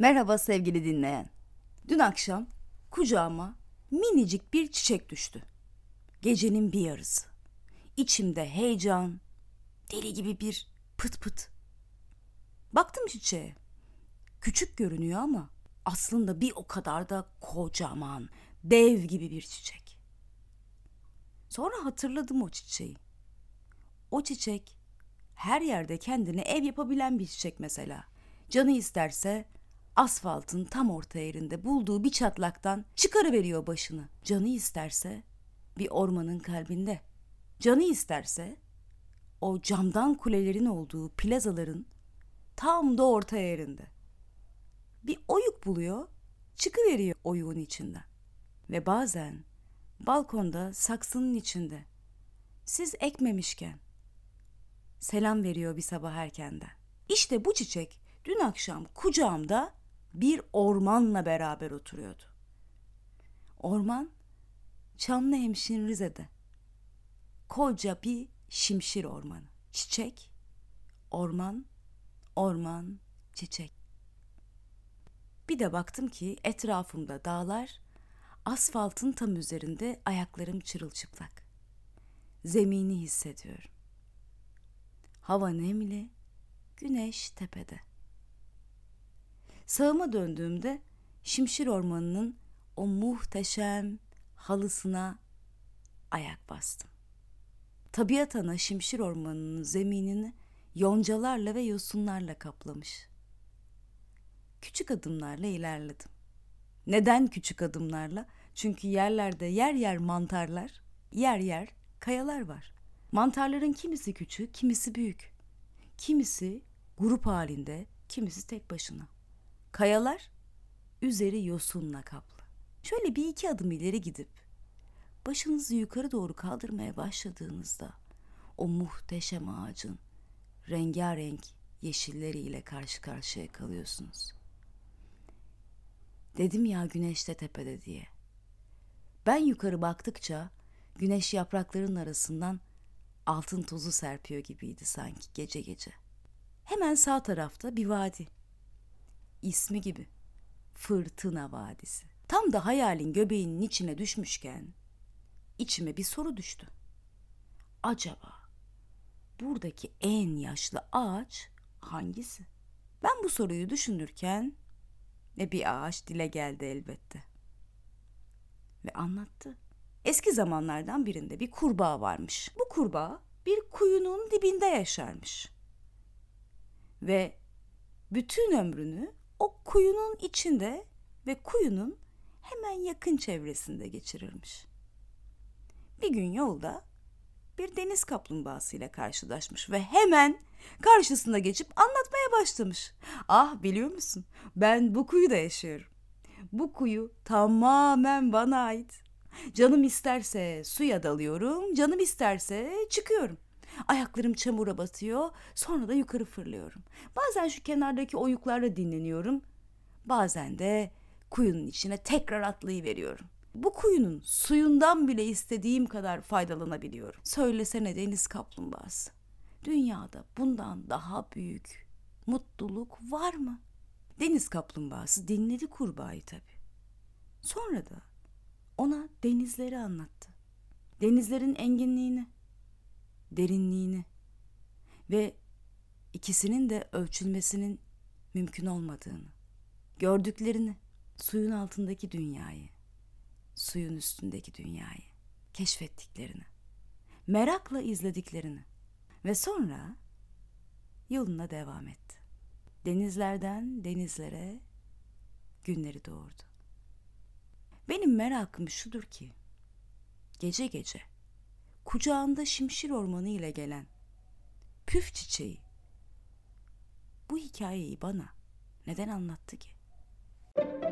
Merhaba sevgili dinleyen. Dün akşam kucağıma minicik bir çiçek düştü. Gecenin bir yarısı. İçimde heyecan, deli gibi bir pıt pıt. Baktım çiçeğe. Küçük görünüyor ama aslında bir o kadar da kocaman, dev gibi bir çiçek. Sonra hatırladım o çiçeği. O çiçek her yerde kendine ev yapabilen bir çiçek mesela. Canı isterse asfaltın tam orta yerinde bulduğu bir çatlaktan çıkarıveriyor başını. Canı isterse bir ormanın kalbinde. Canı isterse o camdan kulelerin olduğu plazaların tam da orta yerinde. Bir oyuk buluyor, çıkıveriyor oyuğun içinden. Ve bazen balkonda saksının içinde siz ekmemişken selam veriyor bir sabah erkenden. İşte bu çiçek dün akşam kucağımda bir ormanla beraber oturuyordu. Orman Çamlıhemşin Rize'de. Koca bir şimşir ormanı. Çiçek, orman, orman, çiçek. Bir de baktım ki etrafımda dağlar, asfaltın tam üzerinde ayaklarım çırılçıplak. Zemini hissediyorum. Hava nemli, güneş tepede. Sağıma döndüğümde Şimşir Ormanı'nın o muhteşem halısına ayak bastım. Tabiat ana Şimşir Ormanı'nın zeminini yoncalarla ve yosunlarla kaplamış. Küçük adımlarla ilerledim. Neden küçük adımlarla? Çünkü yerlerde yer yer mantarlar, yer yer kayalar var. Mantarların kimisi küçük, kimisi büyük. Kimisi grup halinde, kimisi tek başına. Kayalar üzeri yosunla kaplı. Şöyle bir iki adım ileri gidip başınızı yukarı doğru kaldırmaya başladığınızda o muhteşem ağacın rengarenk yeşilleriyle karşı karşıya kalıyorsunuz. Dedim ya güneşte tepede diye. Ben yukarı baktıkça güneş yaprakların arasından altın tozu serpiyor gibiydi sanki gece gece. Hemen sağ tarafta bir vadi. İsmi gibi. Fırtına Vadisi. Tam da hayalin göbeğinin içine düşmüşken içime bir soru düştü. Acaba buradaki en yaşlı ağaç hangisi? Ben bu soruyu düşünürken ne bir ağaç dile geldi elbette. Ve anlattı. Eski zamanlardan birinde bir kurbağa varmış. Bu kurbağa bir kuyunun dibinde yaşarmış. Ve bütün ömrünü o kuyunun içinde ve kuyunun hemen yakın çevresinde geçirirmiş. Bir gün yolda bir deniz kaplumbağası ile karşılaşmış ve hemen karşısına geçip anlatmaya başlamış. Ah biliyor musun ben bu kuyuda yaşıyorum. Bu kuyu tamamen bana ait. Canım isterse suya dalıyorum, canım isterse çıkıyorum. Ayaklarım çamura batıyor, sonra da yukarı fırlıyorum. Bazen şu kenardaki oyuklarla dinleniyorum. Bazen de kuyunun içine tekrar atlayıveriyorum. Bu kuyunun suyundan bile istediğim kadar faydalanabiliyorum. Söylesene deniz kaplumbağası. Dünyada bundan daha büyük mutluluk var mı? Deniz kaplumbağası dinledi kurbağayı tabii. Sonra da ona denizleri anlattı. Denizlerin enginliğini, derinliğini ve ikisinin de ölçülmesinin mümkün olmadığını, gördüklerini, suyun altındaki dünyayı, suyun üstündeki dünyayı keşfettiklerini, merakla izlediklerini ve sonra yoluna devam etti. Denizlerden denizlere günleri doğurdu. Benim merakım şudur ki gece gece kucağında şimşir ormanı ile gelen püf çiçeği bu hikayeyi bana neden anlattı ki? Müzik